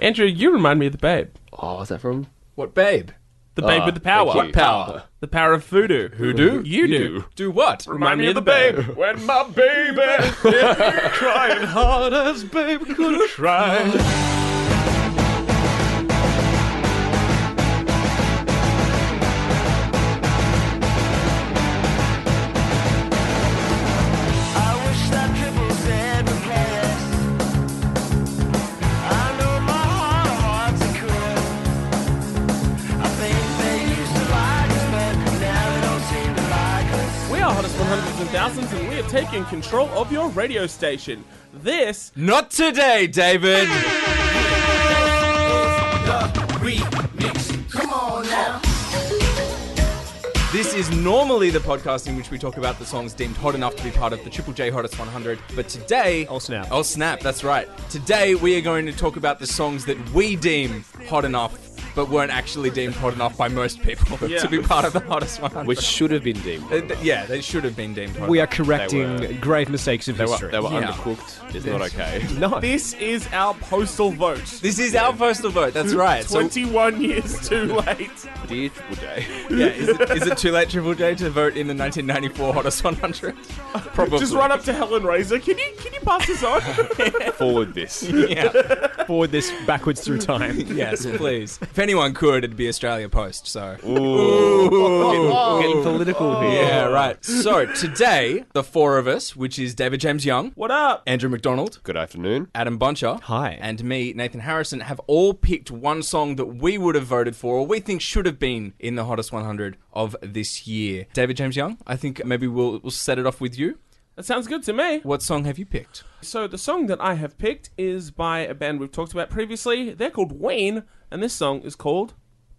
Andrew, you remind me of the babe. Oh, is that from? What, babe? The babe Ah, with the power. thank you. What power? The power of voodoo. Hoodoo? You do. Do what? Remind me of the babe. When my baby is crying hard as babe could cry. Control of your radio station. This Not today, David. This is normally the podcast in which we talk about the songs deemed hot enough to be part of the Triple J Hottest 100. But today, Oh, snap. oh snap, that's right. Today we are going to talk about the songs that we deem hot enough, but weren't actually deemed hot enough by most people Yeah. to be part of the Hottest 100. Which should have been deemed. Uh, th- yeah, they should have been deemed hot. We are correcting They grave mistakes of They were, history. they were Yeah. undercooked. It's not okay. no. this is our postal vote. This is our postal vote. That's right. So, 21 years too late. Dear Triple J. yeah, is it, is it too late, Triple J, to vote in the 1994 Hottest 100? Probably. Just run up to Helen Razer. Can you can you pass this on? forward this. yeah. Forward this backwards through time. Yes, please. If anyone could, it'd be Australia Post. So. Ooh. Getting political oh. here. Yeah, right. So today, the four of us, which is David James Young, what up? Andrew McDonald, Good afternoon. Adam Boncher, Hi. and me, Nathan Harrison, have all picked one song that we would have voted for, or we think should have been in the hottest 100 of this year. David James Young, I think maybe we'll, we'll set it off with you. That sounds good to me. What song have you picked? So the song that I have picked is by a band we've talked about previously. They're called Ween, and this song is called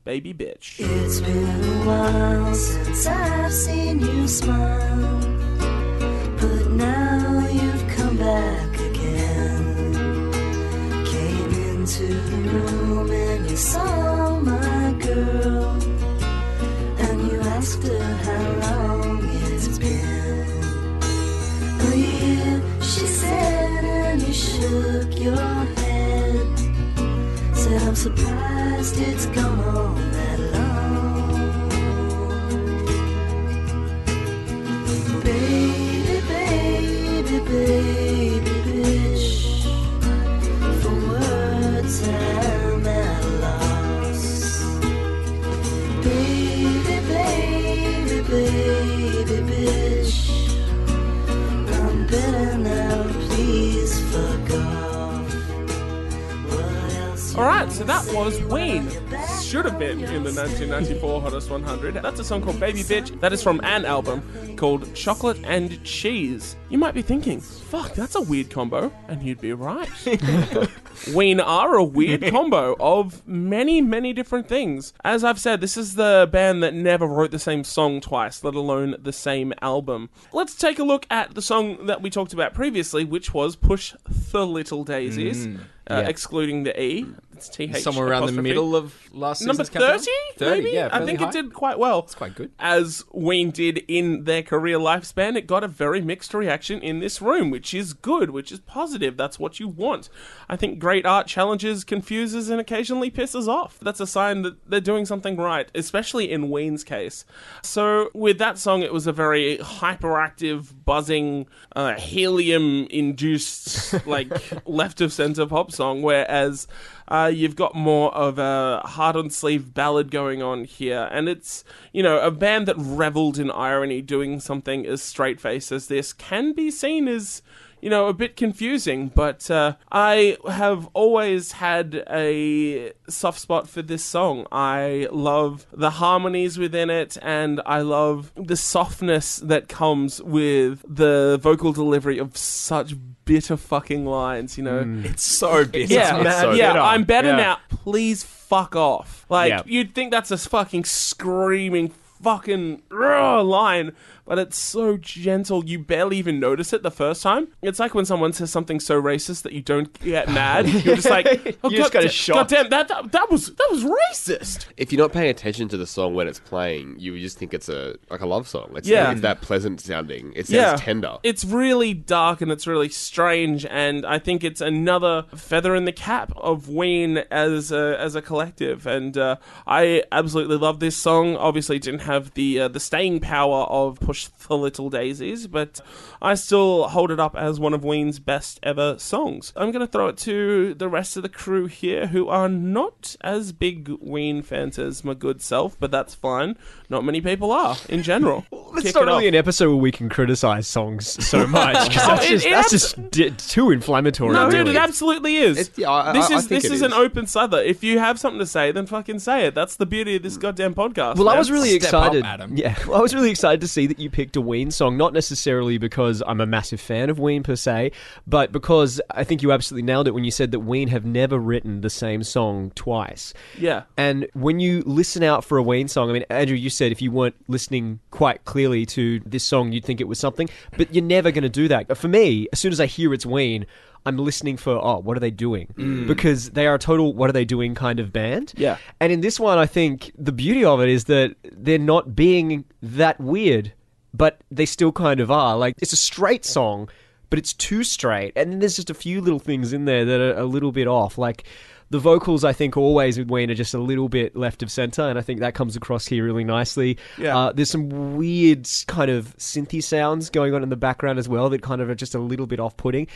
Baby Bitch. It's been a while since I've seen you smile, but now you've come back again. Came into the room and you saw my girl, and you asked her how long it's been. A year, she said, and you shook your head. I'm surprised it's gone on that long. Baby, baby, baby, bitch. For words I'm at loss. Baby, baby, baby, bitch. I'm better now, please fuck off. What else you All right, so that was Ween. Should have been in the 1994 Hottest 100. That's a song called Baby Bitch. That is from an album called Chocolate and Cheese. You might be thinking, fuck, that's a weird combo. And you'd be right. Ween are a weird combo of many, many different things. As I've said, this is the band that never wrote the same song twice, let alone the same album. Let's take a look at the song that we talked about previously, which was Push the Little Daisies, uh, yeah. excluding the E. It's TH. Somewhere around the middle of last Number season's? 30? 30, maybe? yeah. I fairly think high. it did quite well. It's quite good. As Ween did in their career lifespan, it got a very mixed reaction in this room, which is good, which is positive. That's what you want. I think great art challenges, confuses, and occasionally pisses off. That's a sign that they're doing something right, especially in Ween's case. So, with that song, it was a very hyperactive, buzzing, uh, helium induced, like, left of center pop song, whereas uh, you've got more of a hard on sleeve ballad going on here. And it's, you know, a band that reveled in irony doing something as straight faced as this can be seen as. You know, a bit confusing, but uh, I have always had a soft spot for this song. I love the harmonies within it, and I love the softness that comes with the vocal delivery of such bitter fucking lines, you know? It's so bitter. Yeah, It's so yeah, bitter. I'm better Yeah. now. Please fuck off. Like Yeah. you'd think that's a fucking screaming fucking raw line, but it's so gentle you barely even notice it the first time. It's like when someone says something so racist that you don't get mad. You're just like, oh, You just got a da- shock. God damn, that, that that was that was racist. If you're not paying attention to the song when it's playing, you just think it's a like a love song. It's, Yeah. it's that pleasant sounding. It sounds yeah, tender. It's really dark and it's really strange, and I think it's another feather in the cap of Ween as a, as a collective. And uh, I absolutely love this song. Obviously, it didn't have the uh, the staying power of Push the Little Daisies, but I still hold it up as one of Ween's best ever songs. I'm going to throw it to the rest of the crew here, who are not as big Ween fans as my good self, but that's fine. Not many people are in general. It's Kick not it really off. an episode where we can criticize songs so much. 'cause Oh, that's it- just, it that's abs- just di- too inflammatory. No, dude, really. it absolutely is. It's- yeah, I- this I- I is think this it is, an open slather. If you have something to say, then fucking say it. That's the beauty of this goddamn podcast. Well, I was really Step up, excited. Adam. Yeah, well, I was really excited to see that you picked a Ween song, not necessarily because I'm a massive fan of Ween per se, but because I think you absolutely nailed it when you said that Ween have never written the same song twice. yeah. And when you listen out for a Ween song, I mean, Andrew, you said if you weren't listening quite clearly to this song, you'd think it was something, but you're never going to do that. For me, as soon as I hear it's Ween, I'm listening for, oh, what are they doing? Mm. Because they are a total what are they doing kind of band. Yeah. And in this one, I think the beauty of it is that they're not being that weird, but they still kind of are. Like, it's a straight song, but it's too straight. And then there's just a few little things in there that are a little bit off. Like, the vocals, I think, always with Ween are just a little bit left of center, and I think that comes across here really nicely. Yeah. Uh, there's some weird kind of synthy sounds going on in the background as well that kind of are just a little bit off putting.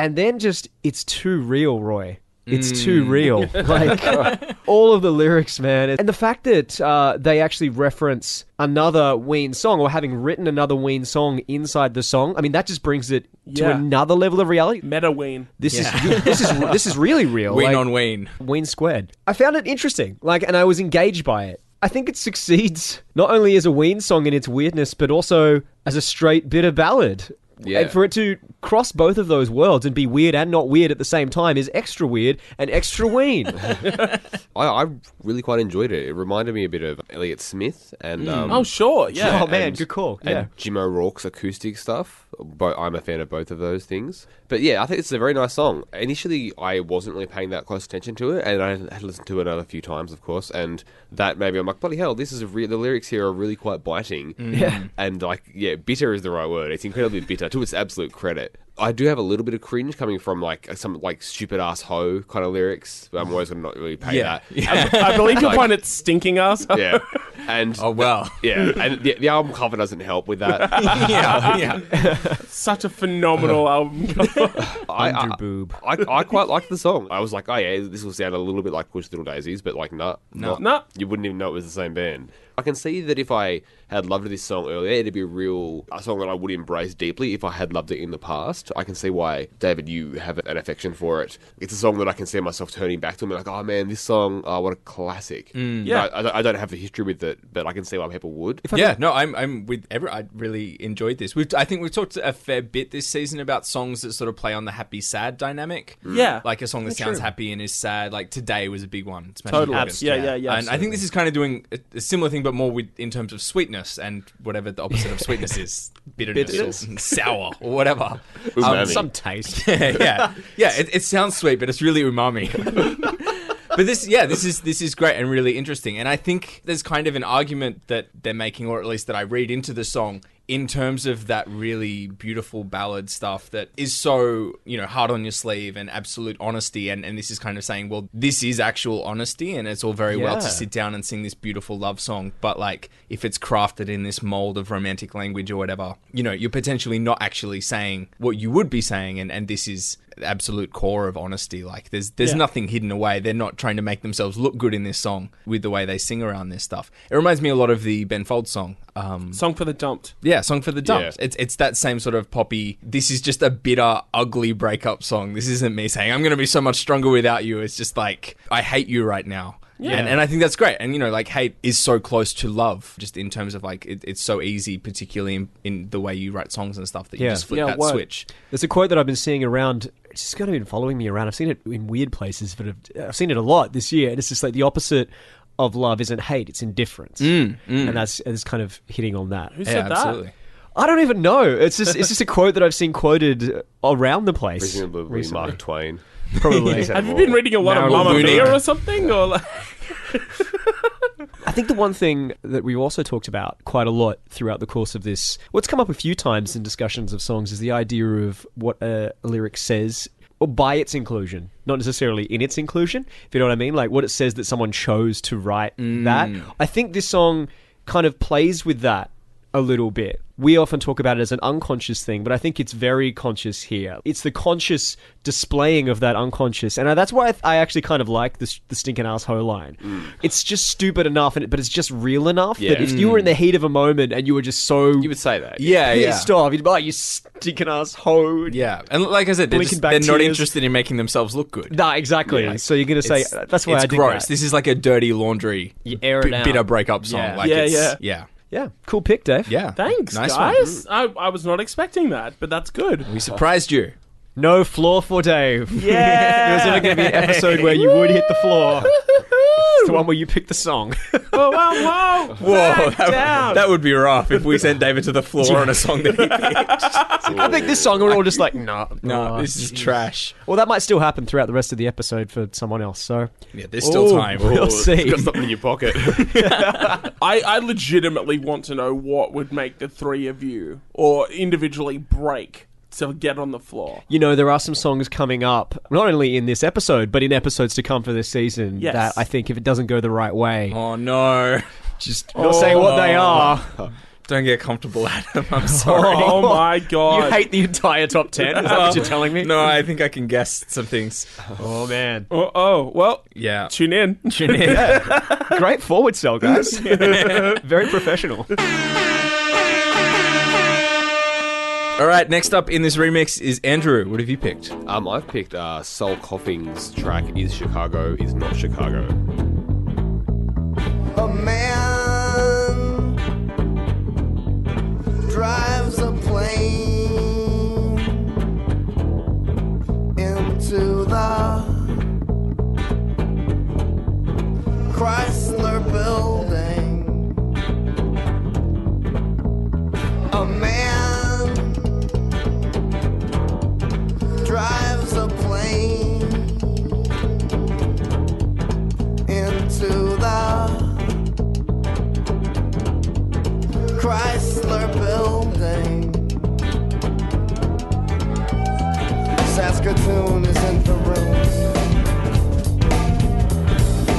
And then just, it's too real, Roy. It's too real. Like all of the lyrics, man. And the fact that uh, they actually reference another Ween song or having written another Ween song inside the song, I mean, that just brings it to another level of reality. Meta Ween. This is this is this is really real. Ween Like, on Ween. Ween squared. I found it interesting, like, and I was engaged by it. I think it succeeds not only as a Ween song in its weirdness, but also as a straight bitter ballad. Yeah. And for it to cross both of those worlds and be weird and not weird at the same time is extra weird and extra Ween. I, I really quite enjoyed it. It reminded me a bit of Elliott Smith and um, Oh, sure. Yeah. oh man, and- good call. and Jim O'Rourke's acoustic stuff. Bo- I'm a fan of both of those things. But yeah, I think it's a very nice song. Initially, I wasn't really paying that close attention to it, and I had listened to it another few times, of course. And that maybe I'm like, bloody hell, this is a re- the lyrics here are really quite biting. Yeah. And like, yeah, bitter is the right word. It's incredibly bitter to its absolute credit. I do have a little bit of cringe coming from like some like stupid ass hoe kind of lyrics. But I'm always gonna not really pay Yeah. that. I believe you'll find it stinking ass. yeah. And Oh well. yeah, and the, the album cover doesn't help with that. yeah, yeah. Such a phenomenal album. I, Andrew I, Boob. I, I quite liked the song. I was like, oh yeah, this will sound a little bit like Push Little Daisies, but like, nah, no, Nah. you wouldn't even know it was the same band. I can see that if I had loved this song earlier, it'd be a real a song that I would embrace deeply if I had loved it in the past. I can see why, David, you have an affection for it. It's a song that I can see myself turning back to and be like, oh man, this song, oh, what a classic. Mm. Yeah. I, I don't- I don't have the history with it, but I can see why people would. Yeah, no, I'm I'm with every. I really enjoyed this. We've I think we've talked a fair bit this season about songs that sort of play on the happy sad dynamic. Mm. Yeah. like a song that sounds true. happy and is sad. Like today was a big one. It's Totally. August. Yeah, yeah, yeah, And I think this is kind of doing a, a similar thing, but more with in terms of sweetness and whatever the opposite of sweetness is, bitterness, Bitterness. or sour or whatever. Umami. Um, Some taste. yeah, yeah. It, it sounds sweet, but it's really umami. but this, yeah, this is this is great and really interesting. And I think there's kind of an argument that they're making, or at least that I read into the song, in terms of that really beautiful ballad stuff that is so you know hard on your sleeve and absolute honesty. And and this is kind of saying, well, this is actual honesty, and it's all very well to sit down and sing this beautiful love song, but like if it's crafted in this mold of romantic language or whatever, you know, you're potentially not actually saying what you would be saying, and and this is absolute core of honesty. Like there's there's Yeah. nothing hidden away. They're not trying to make themselves look good in this song with the way they sing around this stuff. It reminds me a lot of the Ben Folds song. Um, Song for the Dumped. yeah, song for the Dumped." Yeah. It's it's that same sort of poppy. This is just a bitter, ugly breakup song. This isn't me saying I'm going to be so much stronger without you. It's just like I hate you right now. Yeah. And, and I think that's great. And you know, like hate is so close to love, just in terms of like it, it's so easy, particularly in, in the way you write songs and stuff, that you just flip Yeah, that word. switch. There's a quote that I've been seeing around. It's just kind of been following me around. I've seen it in weird places, but I've, I've seen it a lot this year. And it's just like the opposite of love isn't hate; it's indifference, Mm, and that's it's kind of hitting on that. Who Yeah, said that? absolutely. I don't even know. It's just it's just a quote that I've seen quoted around the place. Presumably recently. Mark Twain. Probably. Have you been reading a lot of Marilyn Mamma Mooney. Mia or something? Or like, I think the one thing that we've also talked about quite a lot throughout the course of this, what's come up a few times in discussions of songs, is the idea of what a lyric says. Or by its inclusion, not necessarily in its inclusion, if you know what I mean. Like what it says that someone chose to write that. Mm. I think this song kind of plays with that a little bit. We often talk about it as an unconscious thing, but I think it's very conscious here. It's the conscious displaying of that unconscious, and uh, that's why I, I actually kind of like the, the stinking asshole line. Mm. It's just stupid enough, and it, but it's just real enough that Yeah. if you were in the mm. heat of a moment and you were just so You would say that. Yeah, yeah. pissed off, you'd be like, "You stinking asshole." Yeah, and like I said, they're, just, they're not interested in making themselves look good. Nah, exactly. Yeah. So you're gonna say It's- uh, that's why it's I gross. that. This is like a dirty laundry, You air it bitter breakup song. Yeah. Like Yeah, it's, yeah. yeah, Yeah, cool pick, Dave. yeah. thanks, nice one. guys. I, I was not expecting that, but that's good. We surprised you. No floor for Dave. Yeah. There was only going to be an episode where you would hit the floor. It's the one where you pick the song. Whoa, whoa, whoa! Whoa, Back that, down. that would be rough if we sent David to the floor on a song that he picked. I think this song, we're all just like, nah. No, nah. this is trash. Well, that might still happen throughout the rest of the episode for someone else. So Yeah, there's still Ooh. time. We'll see. You've got something in your pocket. I, I legitimately want to know what would make the three of you, or individually, break to get on the floor. you know, there are some songs coming up, not only in this episode, but in episodes to come for this season. Yes. That I think if it doesn't go the right way, Oh no! just not saying what they oh. are. Don't get comfortable, Adam. I'm sorry. Oh my god! You hate the entire top ten. Is that what you're telling me? No, I think I can guess some things. Oh man, Oh, oh, well, Yeah. tune in. Tune in. great forward sell, guys. Very professional. All right, next up in this remix is Andrew. What have you picked? um, I've picked uh, Soul Coughing's track "Is Chicago Is Not Chicago." A man drives a plane into the Chrysler Saskatoon is in the room.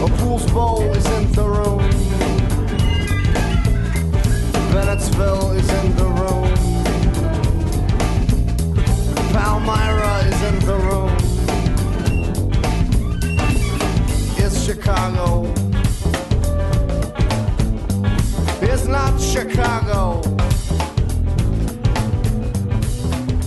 A Pools Bowl is in the room. Bennettsville is in the room. Palmyra is in the room. It's Chicago. It's not Chicago.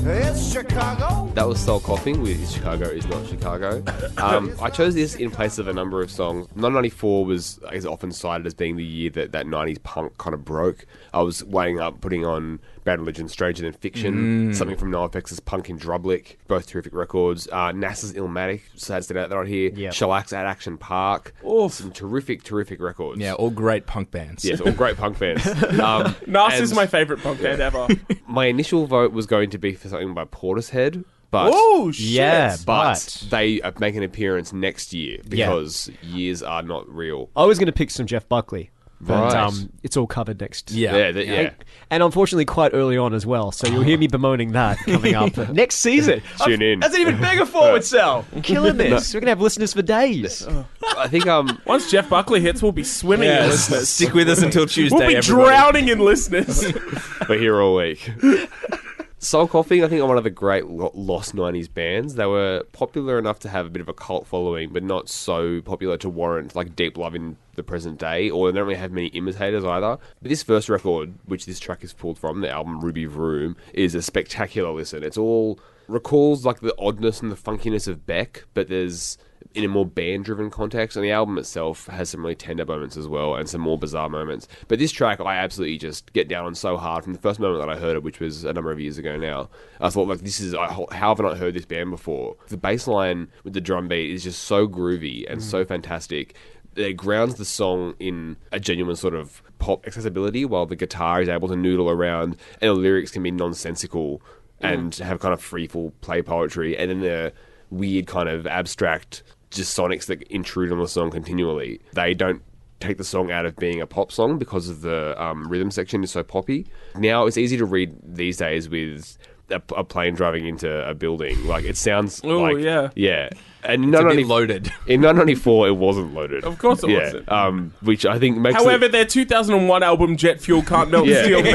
It's Chicago. That was Soul Coughing with Chicago Is Not Chicago." Um, I chose this in place of a number of songs. 1994 was is often cited as being the year that that 90s punk kind of broke. I was weighing up putting on Bad Religion, Stranger Than Fiction, something from NoFX's Punk in Drublic, both terrific records. Uh, Nas's Illmatic, sad to out there on here. Yep. Shellac's at Action Park. Oof. Some terrific, terrific records. Yeah, all great punk bands. Yes, all great punk bands. Um, Nas and is my favorite punk band ever. my initial vote was going to be for something by Portishead, but oh shit! Yeah, but but they uh, make an appearance next year because years are not real. I was going to pick some Jeff Buckley, but Right. um, it's all covered next. Yeah. Yeah, th- yeah. And unfortunately, quite early on as well. So you'll hear me bemoaning that coming up next season. Tune in. That's an even bigger forward sell. Killing this. We're gonna have listeners for days. I think um Once Jeff Buckley hits, we'll be swimming in listeners. stick with us until Tuesday. We'll be everybody. drowning in listeners. we're here all week. Soul Coughing, I think, are one of the great lost '90s bands. They were popular enough to have a bit of a cult following, but not so popular to warrant like deep love in the present day. Or they don't really have many imitators either. But this first record, which this track is pulled from, the album Ruby Vroom, is a spectacular listen. It's all recalls like the oddness and the funkiness of Beck, but there's in a more band driven context and the album itself has some really tender moments as well and some more bizarre moments. But this track i absolutely just get down on so hard from the first moment that i heard it which was a number of years ago now. I thought like this is I, how have i not heard this band before? The bass line with the drum beat is just so groovy and so mm. fantastic. It grounds the song in a genuine sort of pop accessibility, while the guitar is able to noodle around, and the lyrics can be nonsensical and have kind of freefall play poetry, and then the weird kind of abstract just sonics that intrude on the song continually. They don't take the song out of being a pop song because of the um, rhythm section is so poppy. Now it's easy to read these days with a, a plane driving into a building. Like it sounds Oh, like yeah. yeah. And It's not a bit only loaded. in 1994, it wasn't loaded. Of course it yeah. wasn't. Um, which I think makes However, it, their 2001 album Jet Fuel Can't Melt Yeah. Steel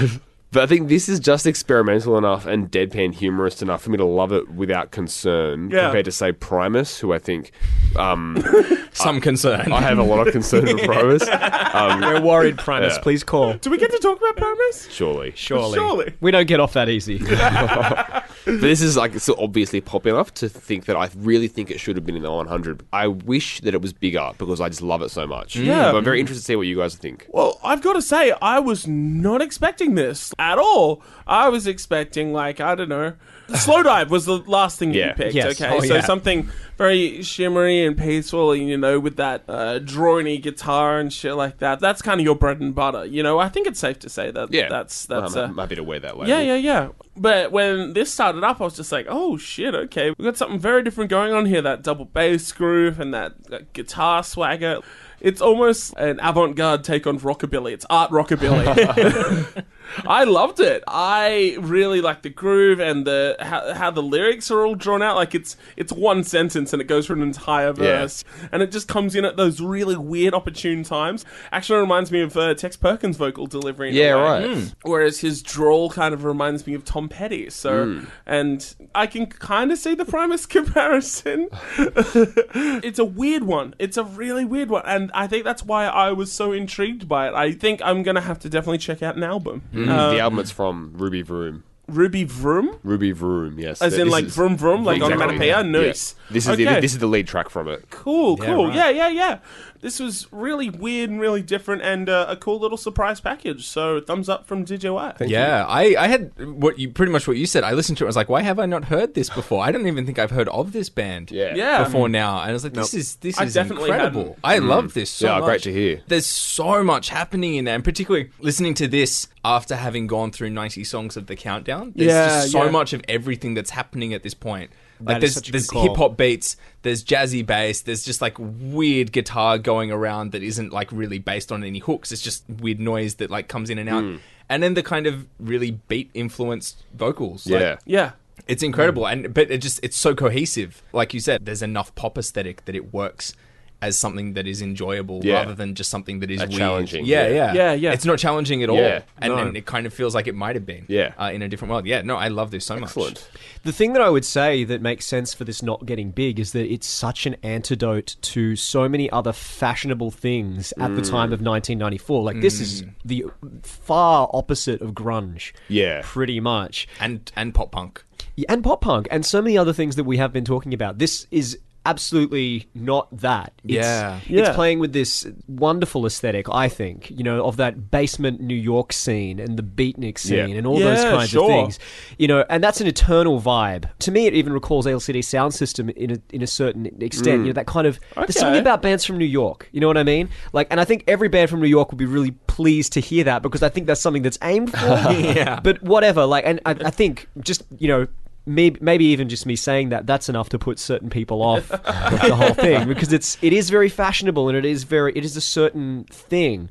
Beams. but I think this is just experimental enough and deadpan humorous enough for me to love it without concern. Yeah. Compared to say Primus, who I think um, Some concern. I have a lot of concern for Primus. Um, We're worried, Primus. Yeah. Please call. Do we get to talk about Primus? surely. Surely. Surely. We don't get off that easy. But this is like so obviously pop enough to think that I really think it should have been in the 100. I wish that it was bigger because I just love it so much. Yeah. But I'm very interested to see what you guys think. Well, I've got to say, I was not expecting this at all. I was expecting, like, I don't know. Slowdive was the last thing Yeah. you picked, Yes. okay? Oh, so yeah. something very shimmery and peaceful, and you know, with that uh, drawing guitar and shit like that. That's kind of your bread and butter, you know? I think it's safe to say that Yeah. that's. that's I'm, uh, I'm happy to wear that label. Yeah, yeah, yeah. But when this started up, I was just like, oh shit, okay. We've got something very different going on here. That double bass groove and that, that guitar swagger. It's almost an avant garde take on rockabilly. It's art rockabilly. I loved it. I really like the groove and the how, how the lyrics are all drawn out. Like it's it's one sentence and it goes for an entire verse, and it just comes in at those really weird, opportune times. Actually, reminds me of uh, Tex Perkins' vocal delivery. in Yeah, right. Whereas his drawl kind of reminds me of Tom Petty. So, Hmm. and I can kind of see the Primus comparison. it's a weird one. It's a really weird one, and I think that's why I was so intrigued by it. I think I'm gonna have to definitely check out an album. Mm, Uh, the album it's from Ruby Vroom. Ruby Vroom, Ruby Vroom, yes. as in like is- Vroom Vroom, like Exactly. onomatopoeia. Nice. Yeah. This is Okay. the, this is the lead track from it. Cool, Yeah, cool. right. Yeah, yeah, yeah. This was really weird and really different and uh, a cool little surprise package. So thumbs up from DJY. yeah, I, I had what you pretty much what you said. I listened to it. I was like, why have I not heard this before? I don't even think I've heard of this band. Yeah. Yeah. Before now, and I was like, this is this I is definitely incredible. hadn't. I love this so Yeah, much. great to hear. There's so much happening in there, and particularly listening to this after having gone through 90 songs of the countdown. There's Yeah, just so yeah. much of everything that's happening at this point. That Like there's there's hip hop beats, there's jazzy bass, there's just like weird guitar going around that isn't like really based on any hooks. It's just weird noise that like comes in and out. Mm. And then the kind of really beat influenced vocals. Like, Yeah. Yeah. it's incredible, and but it just it's so cohesive. Like you said, there's enough pop aesthetic that it works as something that is enjoyable Yeah. rather than just something that is A weird. challenging, Yeah, yeah. yeah, Yeah, yeah. It's not challenging at all, Yeah, and, no. and it kind of feels like it might have been. Yeah. uh, in a different world. Yeah, no, I love this so much. The thing that I would say that makes sense for this not getting big is that it's such an antidote to so many other fashionable things at the time of 1994. Like, this is the far opposite of grunge. Yeah. Pretty much. and and pop punk. Yeah, and pop punk and so many other things that we have been talking about. This is absolutely not that. It's, Yeah. it's Yeah. playing with this wonderful aesthetic, I think, you know, of that basement New York scene and the beatnik scene Yeah. and all those kinds sure. of things. You know, and that's an eternal vibe. To me, it even recalls LCD sound system in a, in a certain extent. You mm. know, that kind of there's something about bands from New York. You know what I mean? Like, and I think every band from New York would be really pleased to hear that because I think that's something that's aimed for. Yeah. But whatever, like, and I, I think just you know. Maybe, maybe even just me saying that that's enough to put certain people off the whole thing because it's it is very fashionable and it is very it is a certain thing.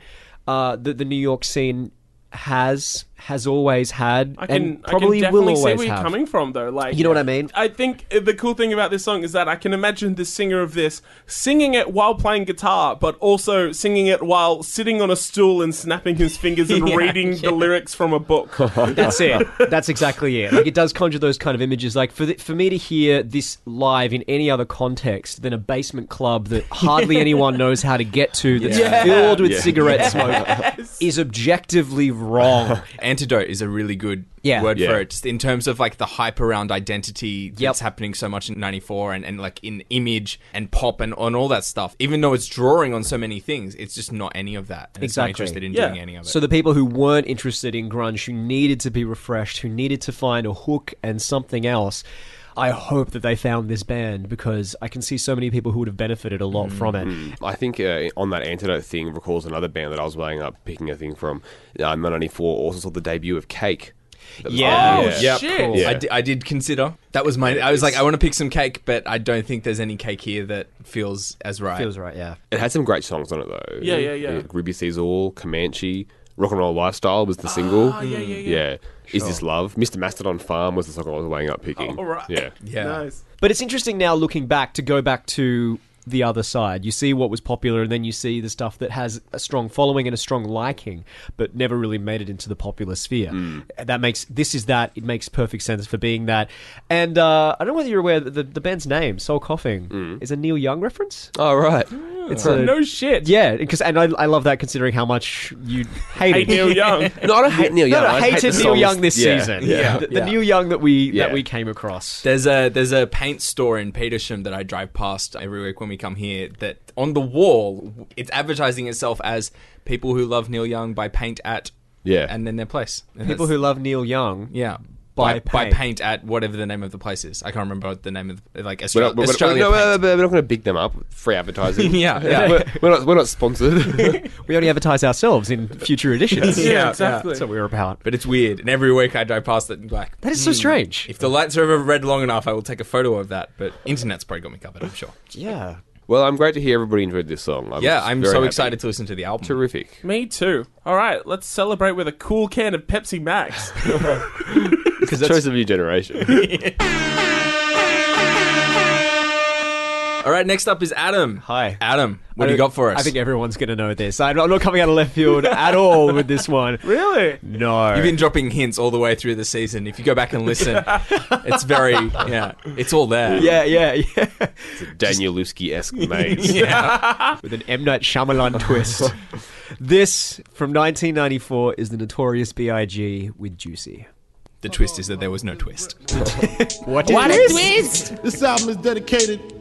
Uh, that the New York scene has has always had I can, and probably I can will definitely see always where you're have. coming from, though. Like, You know what I mean? I think the cool thing about this song is that I can imagine the singer of this singing it while playing guitar, but also singing it while sitting on a stool and snapping his fingers and Yeah, reading the lyrics from a book. That's it. That's exactly it. Like it does conjure those kind of images. Like for the, for me to hear this live in any other context than a basement club that hardly anyone knows how to get to, that's Yeah. filled with Yeah. cigarette smoke, is objectively wrong. Antidote is a really good Yeah. word Yeah. for it, just in terms of like the hype around identity that's Yep. happening so much in '94 and, and like in image and pop and on all that stuff. Even though it's drawing on so many things, it's just not any of that. And It's not Exactly. interested in Yeah. doing any of it. So the people who weren't interested in grunge, who needed to be refreshed, who needed to find a hook and something else, I hope that they found this band because I can see so many people who would have benefited a lot from it. I think uh, on that antidote thing recalls another band that I was weighing up, picking a thing from. Uh, 1994 also saw the debut of Cake. Yeah. Oh, yeah. shit. Yeah. I, I did consider that was my. I was like, I want to pick some cake, but I don't think there's any cake here that feels as right. Feels right, yeah. It had some great songs on it though. Yeah, yeah, yeah. Ruby Sees All, Comanche, Rock and Roll Lifestyle was the single. Ah, yeah, yeah, yeah. Is This Love? Mr. Mastodon Farm was the song I was weighing up picking. All right. Yeah. Yeah. Nice. But it's interesting now looking back to go back to the other side. You see what was popular, and then you see the stuff that has a strong following and a strong liking, but never really made it into the popular sphere. Mm. That makes this is that. It makes perfect sense for being that. And uh, I don't know whether you're aware that the, the band's name, Soul Coughing, Mm. is a Neil Young reference. Oh, right. It's a, No shit. yeah, because and I, I love that considering how much you hated Hey, Neil Young. No, I don't hate Neil Young. No, no, I just hate hated Neil songs. Young this Yeah, season. Yeah. the, the Neil Young that we Yeah. that we came across. There's a there's a paint store in Petersham that I drive past every week when we come here. That on the wall, it's advertising itself as people who love Neil Young buy paint at Yeah. and then their place. And People that's- who love Neil Young. yeah. By By, by paint. paint at whatever the name of the place is. I can't remember what the name of the, like We're Australia. not, we're, we're, Australia no, Paint. we're, we're not going to big them up. Free advertising. Yeah, yeah. we're, we're not, we're not sponsored. We only advertise ourselves in future editions. Yeah, Yeah, exactly. That's what we're about. But it's weird, and every week I drive past it and like That is so hmm, strange. if the lights are ever red long enough, I will take a photo of that. But internet's probably got me covered. I'm sure. Yeah. Well, I'm great to hear everybody enjoyed this song. I'm Yeah, I'm so happy. excited to listen to the album. Terrific. Me too. All right, let's celebrate with a cool can of Pepsi Max. Because that's choice of new generation. All right, next up is Adam. Hi. Adam. What do you got for us? I think everyone's going to know this. I'm not, I'm not coming out of left field at all with this one. really? No. You've been dropping hints all the way through the season. If you go back and listen, it's very yeah, it's all there. yeah, yeah, yeah. It's a Daniel esque maze. yeah. with an M. Night Shyamalan twist. This, from 1994, is the Notorious B.I.G. with Juicy. The twist is that there was no twist. What is This album is dedicated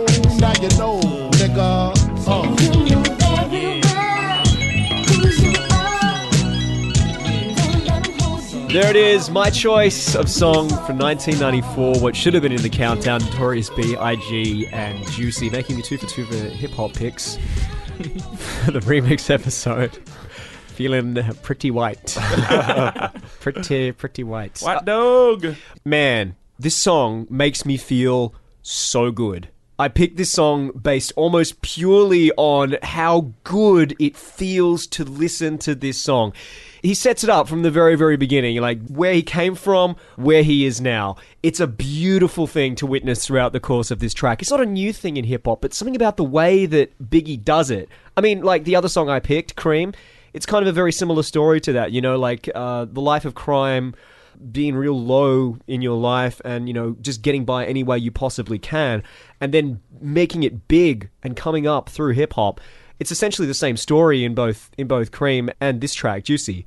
There it is, my choice of song from 1994, what should have been in the countdown, Notorious B.I.G. and Juicy, making me two for two for hip hop picks for the remix episode. Feeling pretty white. pretty, pretty white. White uh, dog. Man, this song makes me feel so good. I picked this song based almost purely on how good it feels to listen to this song. He sets it up from the very, very beginning, like where he came from, where he is now. It's a beautiful thing to witness throughout the course of this track. It's not a new thing in hip hop, but something about the way that Biggie does it. I mean, like the other song I picked, Cream, it's kind of a very similar story to that, you know, like uh, the life of crime being real low in your life and you know just getting by any way you possibly can and then making it big and coming up through hip hop it's essentially the same story in both in both cream and this track juicy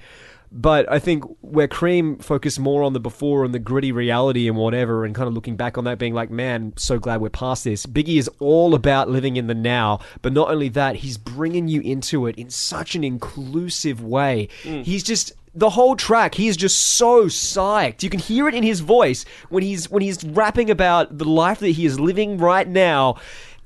but I think where Cream focused more on the before and the gritty reality and whatever, and kind of looking back on that, being like, man, so glad we're past this. Biggie is all about living in the now, but not only that, he's bringing you into it in such an inclusive way. Mm. He's just the whole track he is just so psyched you can hear it in his voice when he's when he's rapping about the life that he is living right now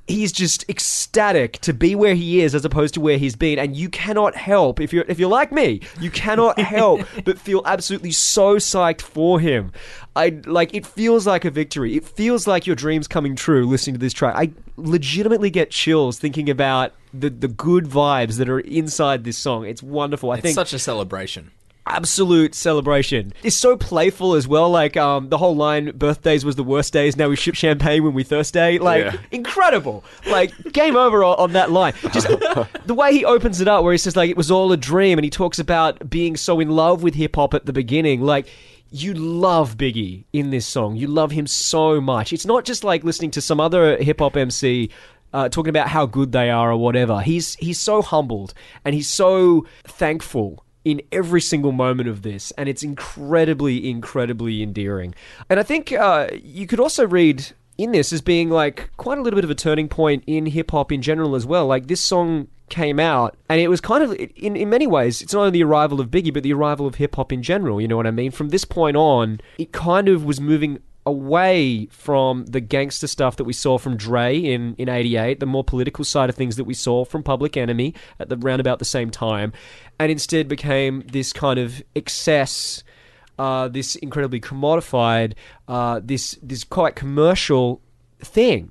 he's just ecstatic to be where he is as opposed to where he's been. And you cannot help if you're if you're like me you cannot help but feel absolutely so psyched for him. I like it feels like a victory. It feels like your dreams coming true listening to this track. I legitimately get chills thinking about the the good vibes that are inside this song. It's wonderful. I It's think such a celebration. Absolute celebration. It's so playful as well. Like um, the whole line, "Birthdays was the worst days. Now we ship champagne when we thirsty." Like Yeah. incredible. Like game over on, on that line. Just the way he opens it up, where he says like it was all a dream, and he talks about being so in love with hip hop at the beginning. Like you love Biggie in this song. You love him so much. It's not just like listening to some other hip hop MC uh, talking about how good they are or whatever. He's he's so humbled and he's so thankful in every single moment of this, and it's incredibly, incredibly endearing. And I think uh, you could also read in this as being like quite a little bit of a turning point in hip hop in general as well. Like this song came out, and it was kind of in in many ways, it's not only the arrival of Biggie, but the arrival of hip hop in general. You know what I mean? From this point on, it kind of was moving away from the gangster stuff that we saw from Dre in, in 88, the more political side of things that we saw from Public Enemy at the round about the same time, and instead became this kind of excess, uh, this incredibly commodified, uh, this this quite commercial thing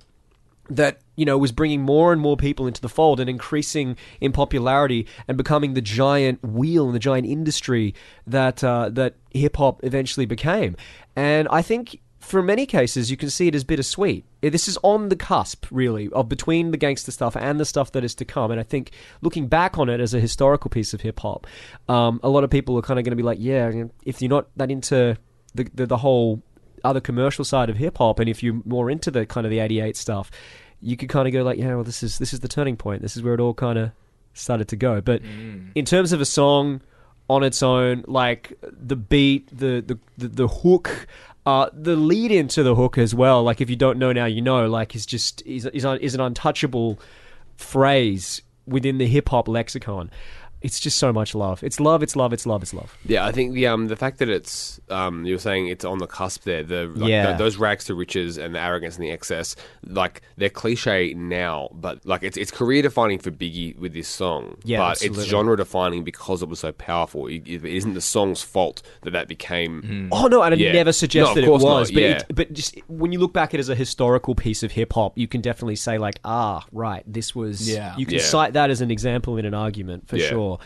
that you know was bringing more and more people into the fold and increasing in popularity and becoming the giant wheel and the giant industry that uh, that hip hop eventually became. And I think for many cases you can see it as bittersweet. Eh, This is on the cusp, really, of between the gangster stuff and the stuff that is to come. And I think looking back on it as a historical piece of hip hop, um, a lot of people are kind of going to be like, yeah, if you're not that into the the, the whole other commercial side of hip hop, and if you're more into the kind of the '88 stuff, you could kind of go like, yeah, well, this is this is the turning point. This is where it all kind of started to go. But in terms of a song on its own, like the beat, the the the, the hook. Uh, the lead into the hook as well, like if you don't know now, you know, like is just is is, is an untouchable phrase within the hip hop lexicon. It's just so much love. It's love. It's love. It's love. It's love. Yeah, I think the um the fact that it's um you were saying it's on the cusp there. The like, Yeah. th- those rags to riches and the arrogance and the excess, like they're cliche now, but like it's it's career defining for Biggie with this song. Yeah, but absolutely. it's genre defining because it was so powerful. It, it isn't the song's fault that that became. Oh no, and I Yeah. never suggest No, that it was, not, but yeah. it, but just when you look back at it as a historical piece of hip hop, you can definitely say like, ah, right, this was. Yeah. You can Yeah. cite that as an example in an argument for Yeah. Sure.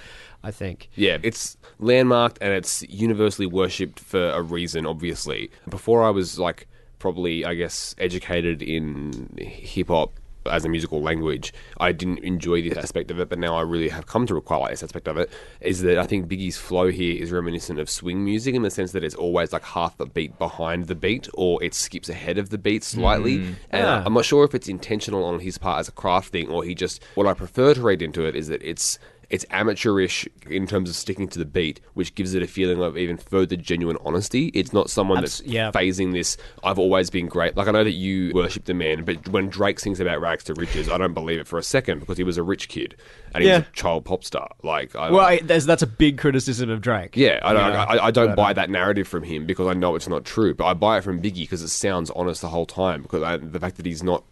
I think. Yeah, it's landmarked and it's universally worshipped for a reason, obviously. Before I was like probably, I guess, educated in hip hop as a musical language, I didn't enjoy this aspect of it, but now I really have come to quite like this aspect of it. Is that I think Biggie's flow here is reminiscent of swing music in the sense that it's always like half a beat behind the beat, or it skips ahead of the beat slightly. Mm. And Yeah. I'm not sure if it's intentional on his part as a craft thing, or he just. What I prefer to read into it is that it's it's amateurish in terms of sticking to the beat, which gives it a feeling of even further genuine honesty. It's not someone Abs- that's yeah. phasing this. I've always been great. Like I know that you worship the man, but when Drake sings about rags to riches, I don't believe it for a second because he was a rich kid and he was a child pop star. Like, I, Well, I, there's, that's a big criticism of Drake. yeah, I don't, Yeah. I, I don't buy um, that narrative from him because I know it's not true. But I buy it from Biggie because it sounds honest the whole time. Because I, the fact that he's not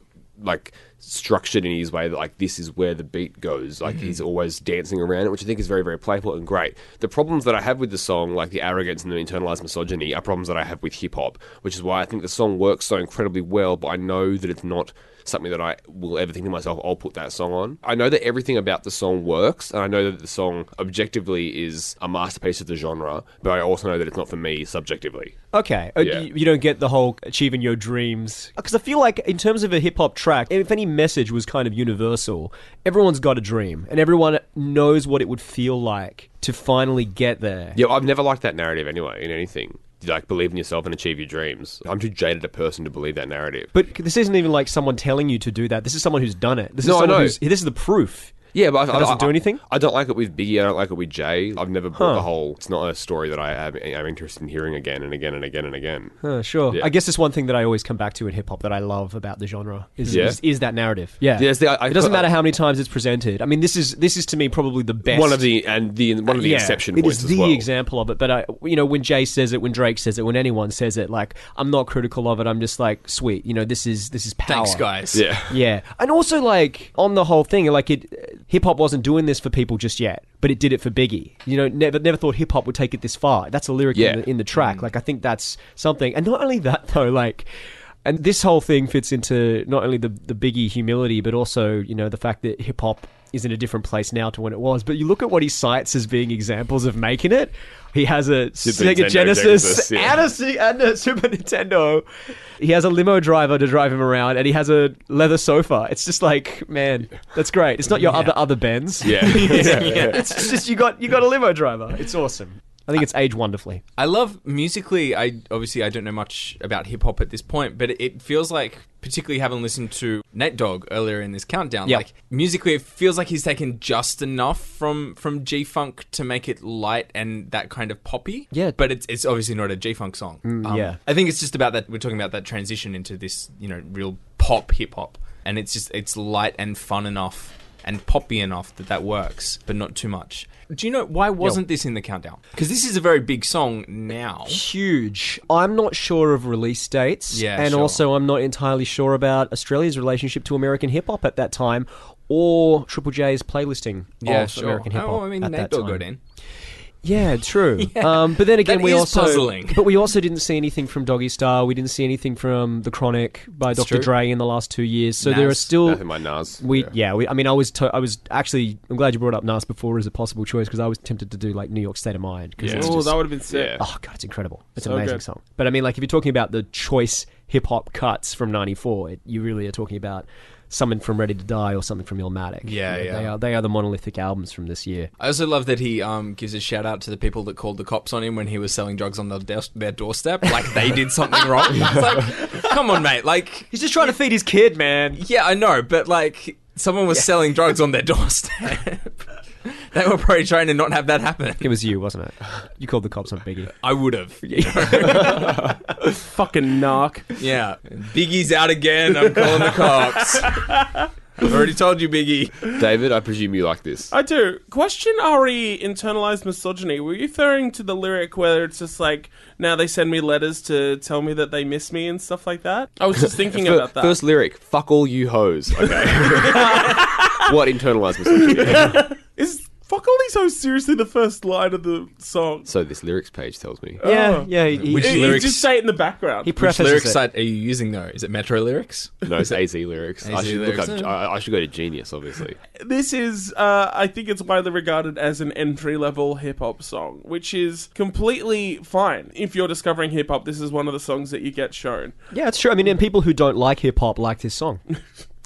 like structured in his way that like this is where the beat goes. Like mm. he's always dancing around it, which I think is very very playful and great. The problems that I have with the song, like the arrogance and the internalized misogyny, are problems that I have with hip hop, which is why I think the song works so incredibly well. But I know that it's not something that I will ever think to myself, I'll put that song on. I know that everything about the song works, and I know that the song objectively is a masterpiece of the genre, but I also know that it's not for me subjectively. Okay, uh, Yeah. you, you don't get the whole achieving your dreams because I feel like in terms of a hip hop track, if any message was kind of universal, everyone's got a dream and everyone knows what it would feel like to finally get there. Yeah, I've never liked that narrative anyway, in anything. Like, believe in yourself and achieve your dreams. I'm too jaded a person to believe that narrative. But this isn't even like someone telling you to do that. This is someone who's done it. This is No, I someone know. who's this is the proof. Yeah, but I, I, doesn't I- do anything? I don't like it with Biggie. I don't like it with Jay. I've never bought Huh. the whole. It's not a story that I am, am interested in hearing again and again and again and again. Uh, sure. Yeah. I guess it's one thing that I always come back to in hip hop that I love about the genre is Yeah. is, is that narrative. Yeah. Yeah, see, I- I- it doesn't matter how many times it's presented. I mean, this is this is to me probably the best One of the and the one of the Yeah, exception It points as the well. example of it. But I, you know, when Jay says it, when Drake says it, when anyone says it, like I'm not critical of it. I'm just like, sweet. You know, this is this is power. Thanks, guys. Yeah. Yeah, and also like on the whole thing, like it, hip hop wasn't doing this for people just yet, but it did it for Biggie. You know, never never thought hip hop would take it this far. That's a lyric Yeah. in, the, in the track. Mm. Like I think that's something, and not only that though, like. And this whole thing fits into not only the the Biggie humility, but also you know the fact that hip hop is in a different place now to when it was. But you look at what he cites as being examples of making it. He has a Sega Nintendo Genesis, Genesis, yeah. and a and a Super Nintendo. He has a limo driver to drive him around, and he has a leather sofa. It's just like, man, that's great. It's not your other other Benz. Yeah. it's just you got you got a limo driver. It's awesome. I think it's aged wonderfully. I love musically. I obviously I don't know much about hip hop at this point, but it feels like, particularly having listened to Nate Dogg earlier in this countdown, Yep. like musically, it feels like he's taken just enough from from G Funk to make it light and that kind of poppy. Yeah. but it's it's obviously not a G Funk song. Um, yeah. I think it's just about that. We're talking about that transition into this, you know, real pop hip hop, and it's just it's light and fun enough and poppy enough that that works, but not too much. Do you know why wasn't this in the countdown? Because this is a very big song now. Huge. I'm not sure of release dates, Yeah, and sure. also I'm not entirely sure about Australia's relationship to American hip hop at that time, or Triple J's playlisting Yeah, of sure. American hip oh, hop. Oh, I mean, at Nate that Dogg time. got in. Yeah, true. Um, but then again, That we is also puzzling. but we also didn't see anything from Doggystyle. We didn't see anything from The Chronic by Dr. true. Dre in the last two years. So there are still Nothing by Nas. we Yeah. yeah. we, I mean, I was to, I was actually I'm glad you brought up Nas before as a possible choice because I was tempted to do like New York State of Mind. 'cause Yeah. it's Oh, just- that would have been sick. Oh god, it's incredible! It's So an amazing good. song. But I mean, like if you're talking about the choice hip hop cuts from '94, you really are talking about something from Ready to Die or something from Illmatic. Yeah, You know, yeah. They are they are the monolithic albums from this year. I also love that he um, gives a shout out to the people that called the cops on him when he was selling drugs on the desk their doorstep. Like they did something wrong. It's like, come on, mate. Like, He's just trying to feed his kid, man. yeah, I know, but like, someone was selling drugs on their doorstep. they were probably trying to not have that happen. It was you, wasn't it? You called the cops on Biggie. I would have. Fucking narc. Yeah. Biggie's out again. I'm calling the cops. I've already told you, Biggie. David, I presume you like this. I do. Question Ari internalized misogyny. Were you referring to the lyric where it's just like, now they send me letters to tell me that they miss me and stuff like that? I was just thinking Fir- about that. First lyric: "Fuck all you hoes." Okay. what internalized misogyny? Is fuck all these hoes seriously the first line of the song? So this lyrics page tells me. Yeah, Oh. yeah. He, Which You- he, you lyrics- just say it in the background. he Which prefaces lyrics it. site are you using though? Is it Metro lyrics? No, it's AZ lyrics. I AZ should lyrics. look up. I, I should go to Genius, obviously. this is uh, I think it's widely regarded as an entry level hip hop song, which is completely fine. If you're discovering hip hop, this is one of the songs that you get shown. Yeah, it's true. I mean, and people who don't like hip hop like this song.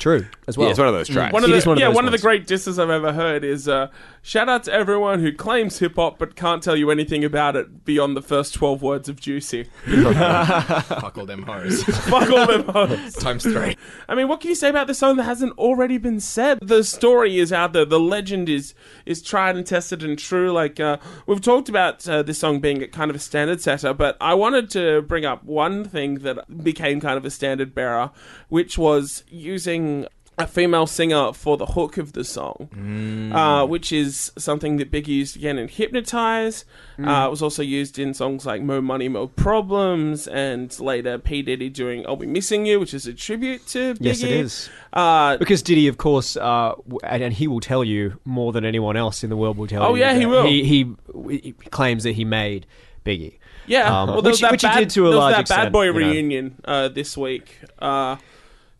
True as well. yeah, it's one of those tracks. One of It the, is one of yeah, those one of the ones. great disses I've ever heard is uh, shout out to everyone who claims hip hop but can't tell you anything about it beyond the first twelve words of Juicy. Fuck all them hoes. Fuck all them hoes. Times three. I mean, what can you say about this song that hasn't already been said? The story is out there. The legend is is tried and tested and true. Like uh, we've talked about uh, this song being a kind of a standard setter, but I wanted to bring up one thing that became kind of a standard bearer, which was using a female singer for the hook of the song, uh, which is something that Biggie used again in Hypnotize. Uh, it was also used in songs like Mo Money, Mo Problems, and later P. Diddy doing I'll Be Missing You, which is a tribute to Biggie. Yes, it is. Uh, Because Diddy, of course, uh, and, and he will tell you more than anyone else in the world will tell Oh, you. Oh, yeah, he will. He, he, he claims that he made Biggie. yeah, Um, well, which- which he bad, did to a there was that Bad Boy you know. reunion uh, this week.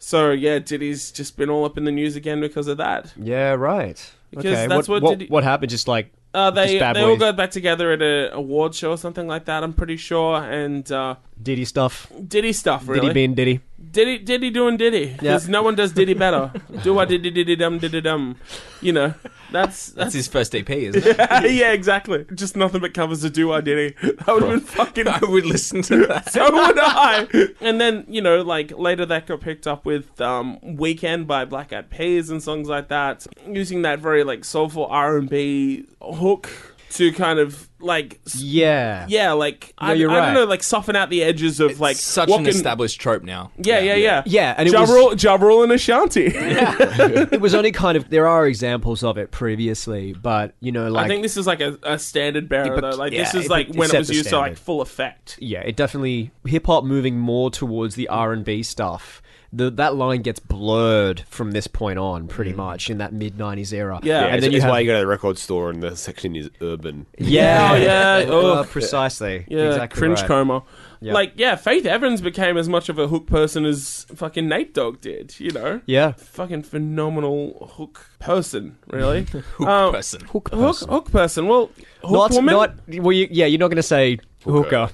So yeah, Diddy's just been all up in the news again because of that. Yeah, right. Because okay, that's what, what what, Diddy- what happened? Just like Uh, they Just Bad they all Boys. got back together at a award show or something like that. I'm pretty sure, and uh, Diddy stuff. Diddy stuff really. Diddy being Diddy. Diddy, Diddy doing Diddy. Because no one does Diddy better. Do I Diddy Diddy Dum Diddy Dum. You know, that's That's that's. his first EP, isn't it? yeah, exactly. Just nothing but covers of Do I Diddy. That would have been fucking I would listen to that. so would I. And then you know, like later that got picked up with um, "Weekend" by Black Eyed Peas and songs like that, using that very like soulful R and B hook to kind of like Yeah. yeah, like I, you're I don't know, like soften out the edges of like Such what an can- established trope now. Yeah, yeah, yeah, Yeah, and it Ja was- Rule, Ja Rule and Ashanti. it was only kind of there are examples of it previously, but you know, like I think this is like a, a standard bearer but- though. Like yeah, this is it- like it when it set was the used to like standard. full effect. yeah, it definitely hip hop moving more towards the R and B stuff. The, that line gets blurred from this point on, pretty much in that mid '90s era. Yeah. Yeah, and and then you have why you go to the record store and the section is urban. yeah, Oh, yeah. Uh, precisely. Yeah, exactly cringe right. coma. Yeah. Like, yeah, Faith Evans became as much of a hook person as fucking Nate Dogg did, you know? Yeah, Fucking phenomenal hook person, really. Hook Um, person. hook hook, person. hook person. Well, hook not woman? not. Well, you, yeah, you're not going to say hooker.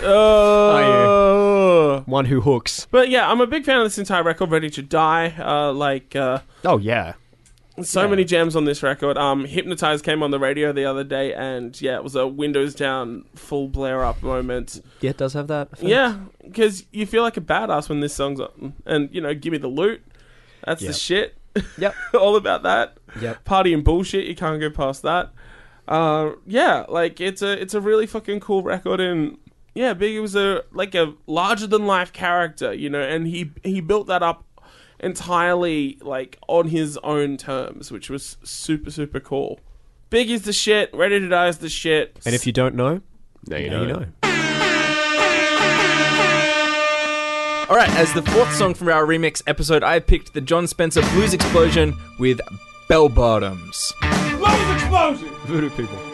Uh, One who hooks. But yeah, I'm a big fan of this entire record, Ready to Die. Uh, like, uh, Oh yeah. so many gems on this record. Um, Hypnotize came on the radio the other day, and yeah, it was a Windows down full blare up moment. Yeah, it does have that. effect. Yeah, because you feel like a badass when this song's on. And, you know, give me the loot. That's the Yep. shit. Yep. All about that. Yep. Party and bullshit. You can't go past that. Uh, yeah, like it's a it's a really fucking cool record, and yeah, Biggie was a like a larger than life character, you know, and he he built that up entirely like on his own terms, which was super super cool. Biggie's the shit. Ready to Die is the shit. And if you don't know, Now you now know. you know. All right, as the fourth song from our remix episode, I picked the Jon Spencer Blues Explosion with Bell Bottoms. Voodoo people.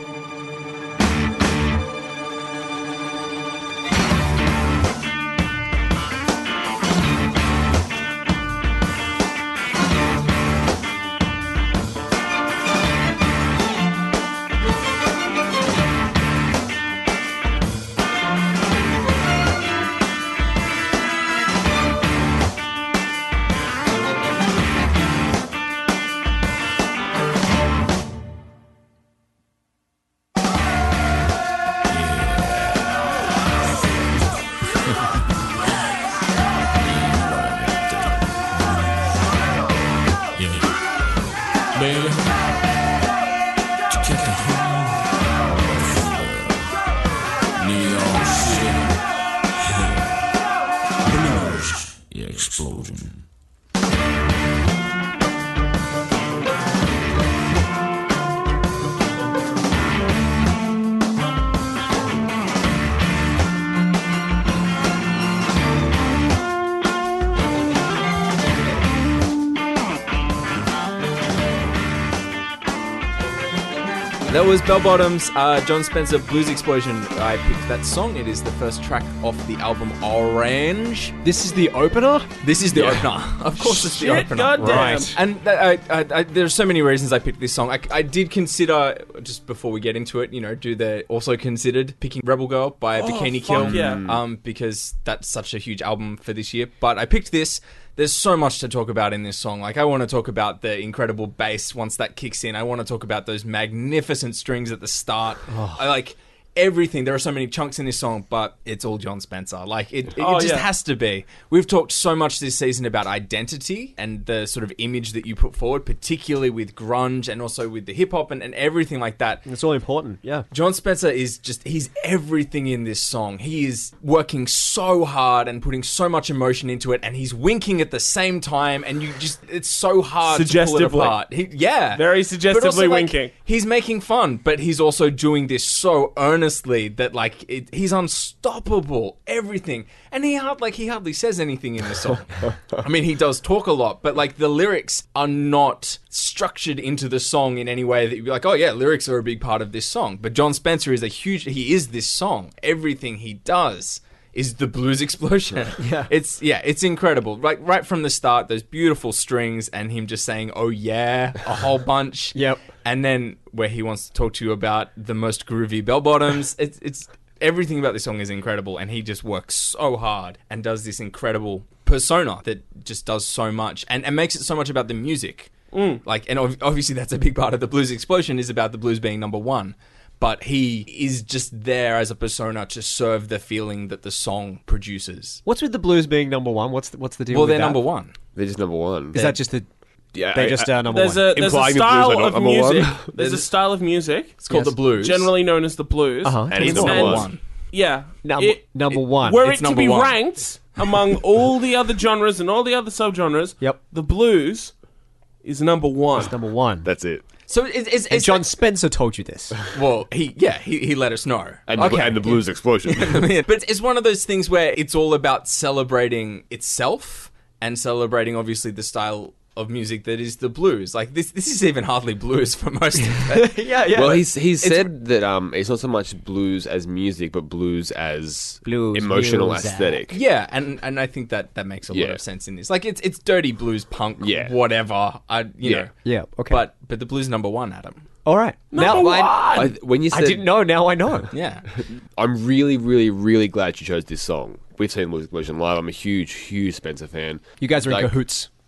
Was Bell Bottoms, uh, Jon Spencer Blues Explosion. I picked that song. It is the first track off the album Orange. This is the opener. This is the opener. Of course, it's the Shit, opener. goddamn. Right. And th- I, I, I, there's so many reasons I picked this song. I, I did consider just before we get into it, you know, do the also considered picking Rebel Girl by Bikini fuck Kill, yeah. um, because that's such a huge album for this year. But I picked this. There's so much to talk about in this song. Like I want to talk about the incredible bass once that kicks in. I want to talk about those magnificent strings at the start. Oh. I like everything. There are so many chunks in this song, but it's all Jon Spencer. Like it, it, Oh, it just yeah. has to be. We've talked so much this season about identity and the sort of image that you put forward, particularly with grunge and also with the hip hop and, and everything like that. It's all important. Yeah. Jon Spencer is just, he's everything in this song. He is working so hard and putting so much emotion into it, and he's winking at the same time, and you just, it's so hard to pull it apart. He, yeah. Very suggestively also, like, winking. He's making fun, but he's also doing this so earnestly that like it, he's unstoppable. Everything, and he hard like he hardly says anything in the song. I mean, he does talk a lot, but like the lyrics are not structured into the song in any way that you'd be like, oh yeah, lyrics are a big part of this song. But Jon Spencer is a huge. He is this song. Everything he does is the blues explosion. Yeah. It's yeah, it's incredible. Right right from the start, those beautiful strings and him just saying, "Oh yeah," a whole bunch. Yep. And then where he wants to talk to you about the most groovy bell bottoms. It's it's everything about this song is incredible and he just works so hard and does this incredible persona that just does so much and, and makes it so much about the music. Mm. Like, and ob- obviously that's a big part of the blues explosion is about the blues being number one. But he is just there as a persona to serve the feeling that the song produces. What's with the blues being number one? What's the, what's the deal? Well, with they're that? number one. They're just number one. Is that just the? yeah, They I- just I- are number There's one. a there's a Implying the blues style are of number music. one. There's a style of music. It's called Yes. the blues. generally known as the blues. Uh-huh. And it's And- number and- one. Yeah, Number- number one. Were It's it to number be one. ranked among all the other genres and all the other subgenres, Yep. the blues is number one. number one. That's it. So it's, it's, and it's Jon Spencer told you this. well, he yeah, he, he let us know. And, the, and the blues explosion. but it's, it's one of those things where it's all about celebrating itself and celebrating obviously the style of music that is the blues. Like this this is even hardly blues for most of it. yeah, yeah. well, he's he's said that um, it's not so much blues as music, but blues as Blues emotional music. aesthetic. yeah, and and I think that that makes a lot of sense in this. Like it's it's dirty blues punk Yeah. whatever. I you Yeah. know. Yeah, okay. But but the blues number 1, Adam. All right. Number I, one! I, when you said, I didn't know. Now I know. Yeah. I'm really, really, really glad you chose this song. We've seen Blues Explosion live. I'm a huge, huge Spencer fan. You guys are in Like-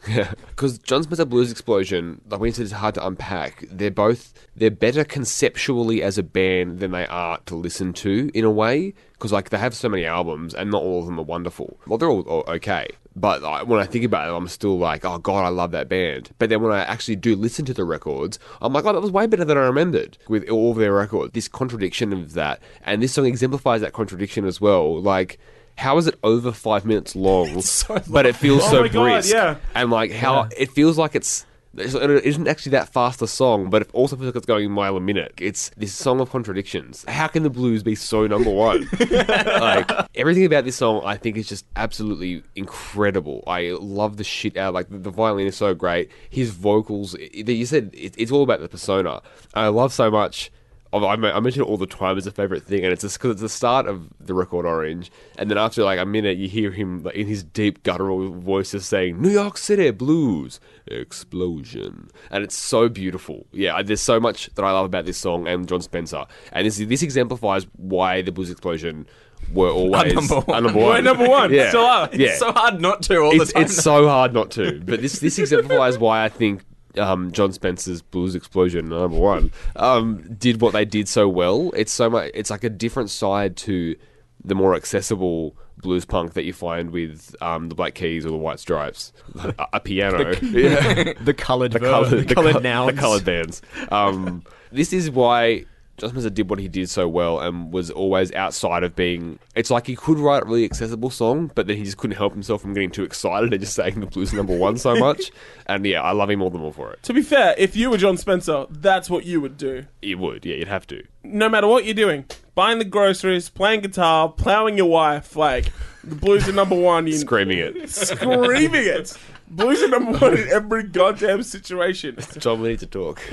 cahoots. Because Jon Spencer Blues Explosion, like you said it's hard to unpack, they're both they're better conceptually as a band than they are to listen to in a way. Because like they have so many albums and not all of them are wonderful. Well, they're all, all okay, but like, when I think about it, I'm still like, oh god, I love that band. But then when I actually do listen to the records, I'm like, oh, that was way better than I remembered with all of their records. This contradiction of that, and this song exemplifies that contradiction as well. Like. How is it over five minutes long, but it feels Oh so my God, brisk? yeah. and like how it feels like it's it isn't actually that fast a song, but it also feels like it's going a mile a minute. It's this song of contradictions. How can the blues be so number one? like everything about this song, I think is just absolutely incredible. I love the shit out. Like the, violin is so great. His vocals, you said it, it's all about the persona. I love so much. I men- mention it all the time as a favorite thing, and it's just because it's the start of the record Orange, and then after like a minute, you hear him like, in his deep guttural voice just saying "New York City blues explosion," and it's so beautiful. Yeah, there's so much that I love about this song and Jon Spencer, and this this exemplifies why the blues explosion were always number one. number We're number one. Yeah. Still are. Yeah, So hard not to all it's, the time. it's so hard not to. But this this exemplifies why I think um, Jon Spencer's Blues Explosion number one um, did what they did so well. It's so much. It's like a different side to the more accessible blues punk that you find with um, the Black Keys or the White Stripes, a, a piano. yeah The coloured, the coloured, the coloured col- nouns. the coloured bands. Um, this is why Jon Spencer did what he did so well and was always outside of being. It's like he could write a really accessible song, but then he just couldn't help himself from getting too excited and just saying the blues are number one so much. and yeah, I love him all the more for it. To be fair, if you were Jon Spencer, that's what you would do. You would, yeah, you'd have to. No matter what you're doing, buying the groceries, playing guitar, plowing your wife, like the blues are number one. You Screaming it. screaming it. Blues are number one in every goddamn situation. Jon, we need to talk.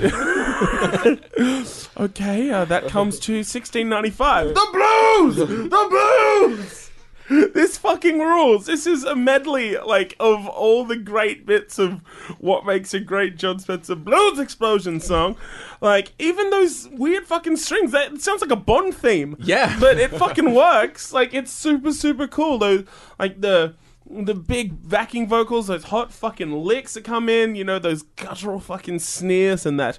Okay, uh, that comes to 1695. The blues! The blues! This fucking rules. This is a medley, like, of all the great bits of what makes a great Jon Spencer blues explosion song. Like, even those weird fucking strings, that it sounds like a Bond theme. Yeah. But it fucking works. Like, it's super, super cool. Though, like, the the big backing vocals, those hot fucking licks that come in, you know, those guttural fucking sneers and that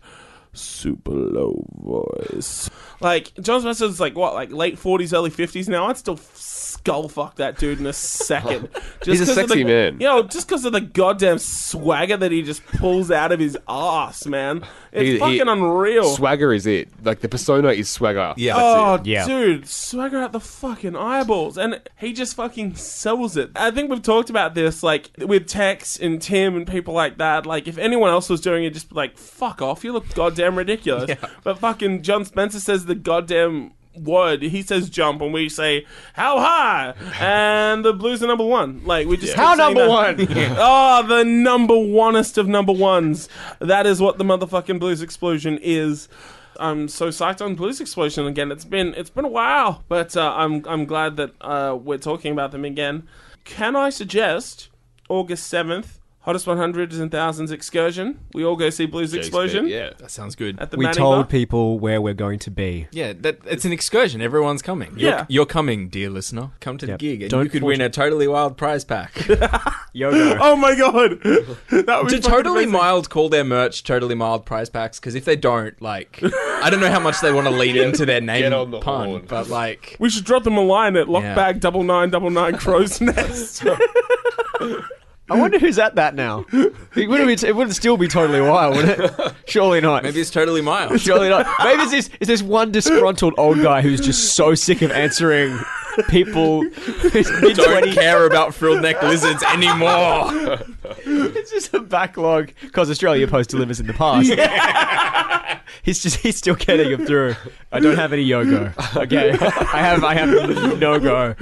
super low voice. Like Jon Spencer's like what, like late forties, early fifties now. I'd still skull fuck that dude in a second. Just He's a 'cause of sexy the, man. You know, just because of the goddamn swagger that he just pulls out of his ass, man. It's He- he- fucking unreal. Swagger is it. Like, the persona is swagger. Yeah. That's Oh, it. Yeah. dude, swagger out the fucking eyeballs, and he just fucking sells it. I think we've talked about this, like with Tex and Tim and people like that. Like, if anyone else was doing it, just be like, "Fuck off, you look goddamn ridiculous." But fucking Jon Spencer says the goddamn word. He says jump, and we say how high, and the Blues are number one. Like we just How keep saying number that. oh, the number oneest of number ones. That is what the motherfucking Blues Explosion is. I'm so psyched on Blues Explosion again. It's been it's been a while, but uh, I'm I'm glad that uh, we're talking about them again. Can I suggest August seventh, hottest 100s and thousands excursion? We all go see Blues Explosion Yeah. That sounds good. at the We Manning told Bar. people where we're going to be. Yeah, that it's an excursion. Everyone's coming. You're, Yeah. you're coming, dear listener. Come to Yep. the gig, and Don't you could win a totally wild prize pack. Yogo. Oh my god! That would be Do fucking Totally amazing. Mild call their merch Totally Mild prize packs? Because if they don't, like, I don't know how much they want to lean into their name Get on the pun, horn. but like, We should drop them a line at Yeah. lockbag double nine double nine crow's nest. I wonder who's at that now. It wouldn't, be, it wouldn't still be totally wild, would it? Surely not. maybe it's Totally Mild. Surely not. Maybe it's this, it's this one disgruntled old guy who's just so sick of answering people don't care about frilled neck lizards anymore. It's just a backlog because Australia Post delivers in the past. he's just he's still getting them through. I don't have any yogo. Okay, I have I have no go.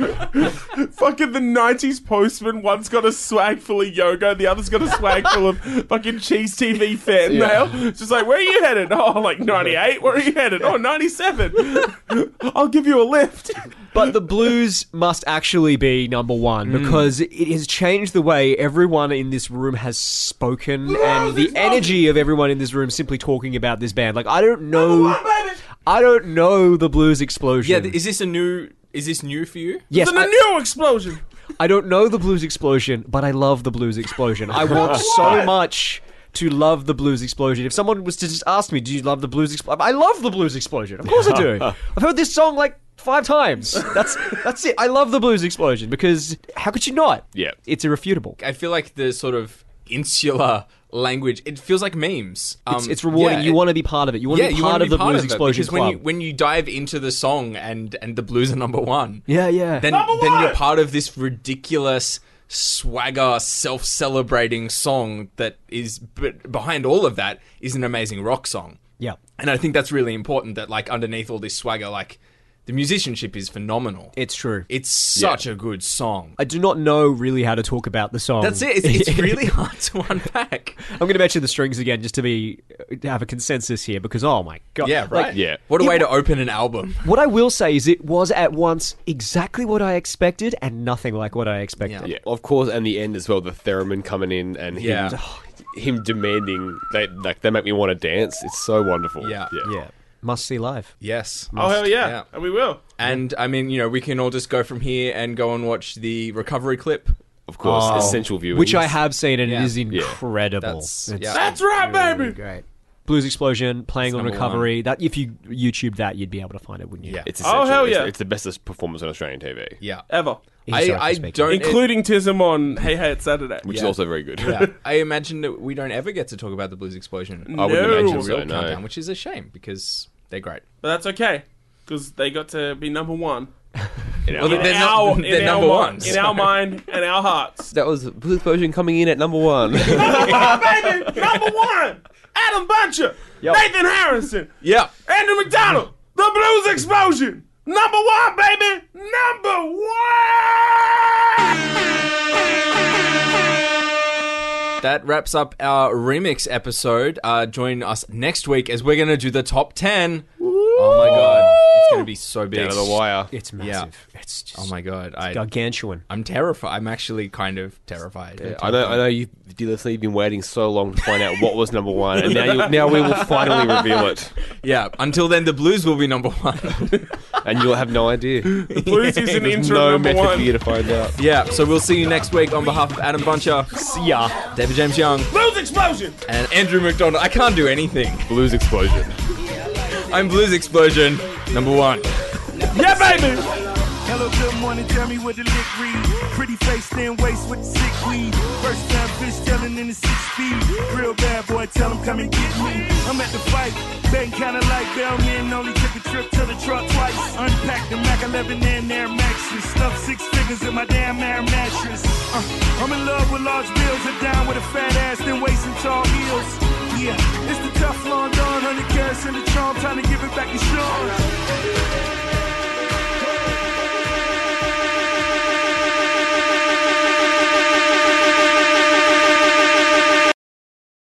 fucking the nineties postman. One's got a swag full of yoga, the other's got a swag full of fucking Cheez TV fan mail. It's just like, where are you headed? Oh, like ninety eight. Where are you headed? Oh, 97. I'll give you a lift. But the blues must actually be number one because it has changed the way everyone in this room has spoken and the energy of everyone in this room simply talking about this band. Like I don't know, I don't know the blues explosion. Yeah, th- is this a new? Is this new for you? yes, It's a I- new explosion. I don't know the blues explosion, but I love the blues explosion. I want so much to love the blues explosion. If someone was to just ask me, "Do you love the blues explosion?" I love the blues explosion. Of course I do. I've heard this song like five times. That's that's it. I love the blues explosion because how could you not? Yeah. It's irrefutable. I feel like the sort of insular language. It feels like memes. Um, It's, it's rewarding. yeah, you it- want to be part of it. You want yeah, to be part want to of the part blues of it, explosion because when you when you dive into the song and and the blues are number one, yeah, yeah. then then you're part of this ridiculous swagger self-celebrating song that is but behind all of that is an amazing rock song. yeah. And I think that's really important that like underneath all this swagger like the musicianship is phenomenal. It's true. It's such a good song. I do not know really how to talk about the song. That's it. It's, it's really hard to unpack. I'm going to mention the strings again just to be to have a consensus here because oh my god. Yeah, Like, right. Yeah. What a It way wa- to open an album. What I will say is it was at once exactly what I expected and nothing like what I expected. Yeah. Yeah, of course, and the end as well. The theremin coming in and him, Yeah. him demanding they like they make me want to dance. It's so wonderful. Yeah. yeah. Yeah. Must see live. Yes. Oh hell yeah. Yeah. and we will. And I mean, you know, we can all just go from here and go and watch the recovery clip. Of course, Oh. essential viewing. Which I have seen and Yeah. it is incredible. That's- It's yeah. That's right, baby. really great. Blues Explosion playing on number recovery. That if you YouTube that, you'd be able to find it, wouldn't you? Yeah. It's Oh, essential. hell It's- yeah. It's, the best performance on Australian TV. Yeah. Ever. I, I don't. Including Tism on Hey Hey It's Saturday. Which Yeah. is also very good. yeah. I imagine that we don't ever get to talk about the Blues Explosion. I wouldn't No. imagine Real so. No. which is a shame because they're great. But that's okay. Because they got to be number one. Well, In they're our, not- in they're our number mi- one, In so- our mind and our hearts. that was Blue Explosion coming in at number one. Oh, baby! Number one! Adam Buncher! Nathan Harrison! Yeah. Andrew McDonald! The Blues Explosion! Number one, baby! Number one! That wraps up our remix episode. Uh, join us next week as we're going to do the top 10. Oh my god. It's going to be so big. Down to the wire. It's massive. It's oh just Oh my god. I, gargantuan. I'm terrified. I'm actually kind of terrified. I know, I know you, dear listener, you've been waiting so long to find out what was number one, and now, you, now we will finally reveal it, Yeah. Until then, the Blues will be number one. and you'll have no idea. Blues is an There's interim no number method one. for you to find out. yeah. So we'll see you next week on behalf of Adam Buncher, See ya. David James Young, Blues Explosion! and Andrew McDonald. I can't do anything. Blues Explosion. I'm Blues Explosion, number one. Yeah, baby! Hello, good morning, tell me what the lick read. Pretty face, thin waist with the sick weed. First time fish telling in the six speed. Real bad boy, tell him come and get me. I'm at the fight, betting kinda like Bellman. Only took a trip to the truck twice. Unpacked the Mac 11 and Air Maxes. Stuffed six figures in my damn air mattress. Uh, I'm in love with large bills, and down with a fat ass, then and tall heels. Yeah, it's the tough London, 100 carats in the charm, trying to give it back to Sean.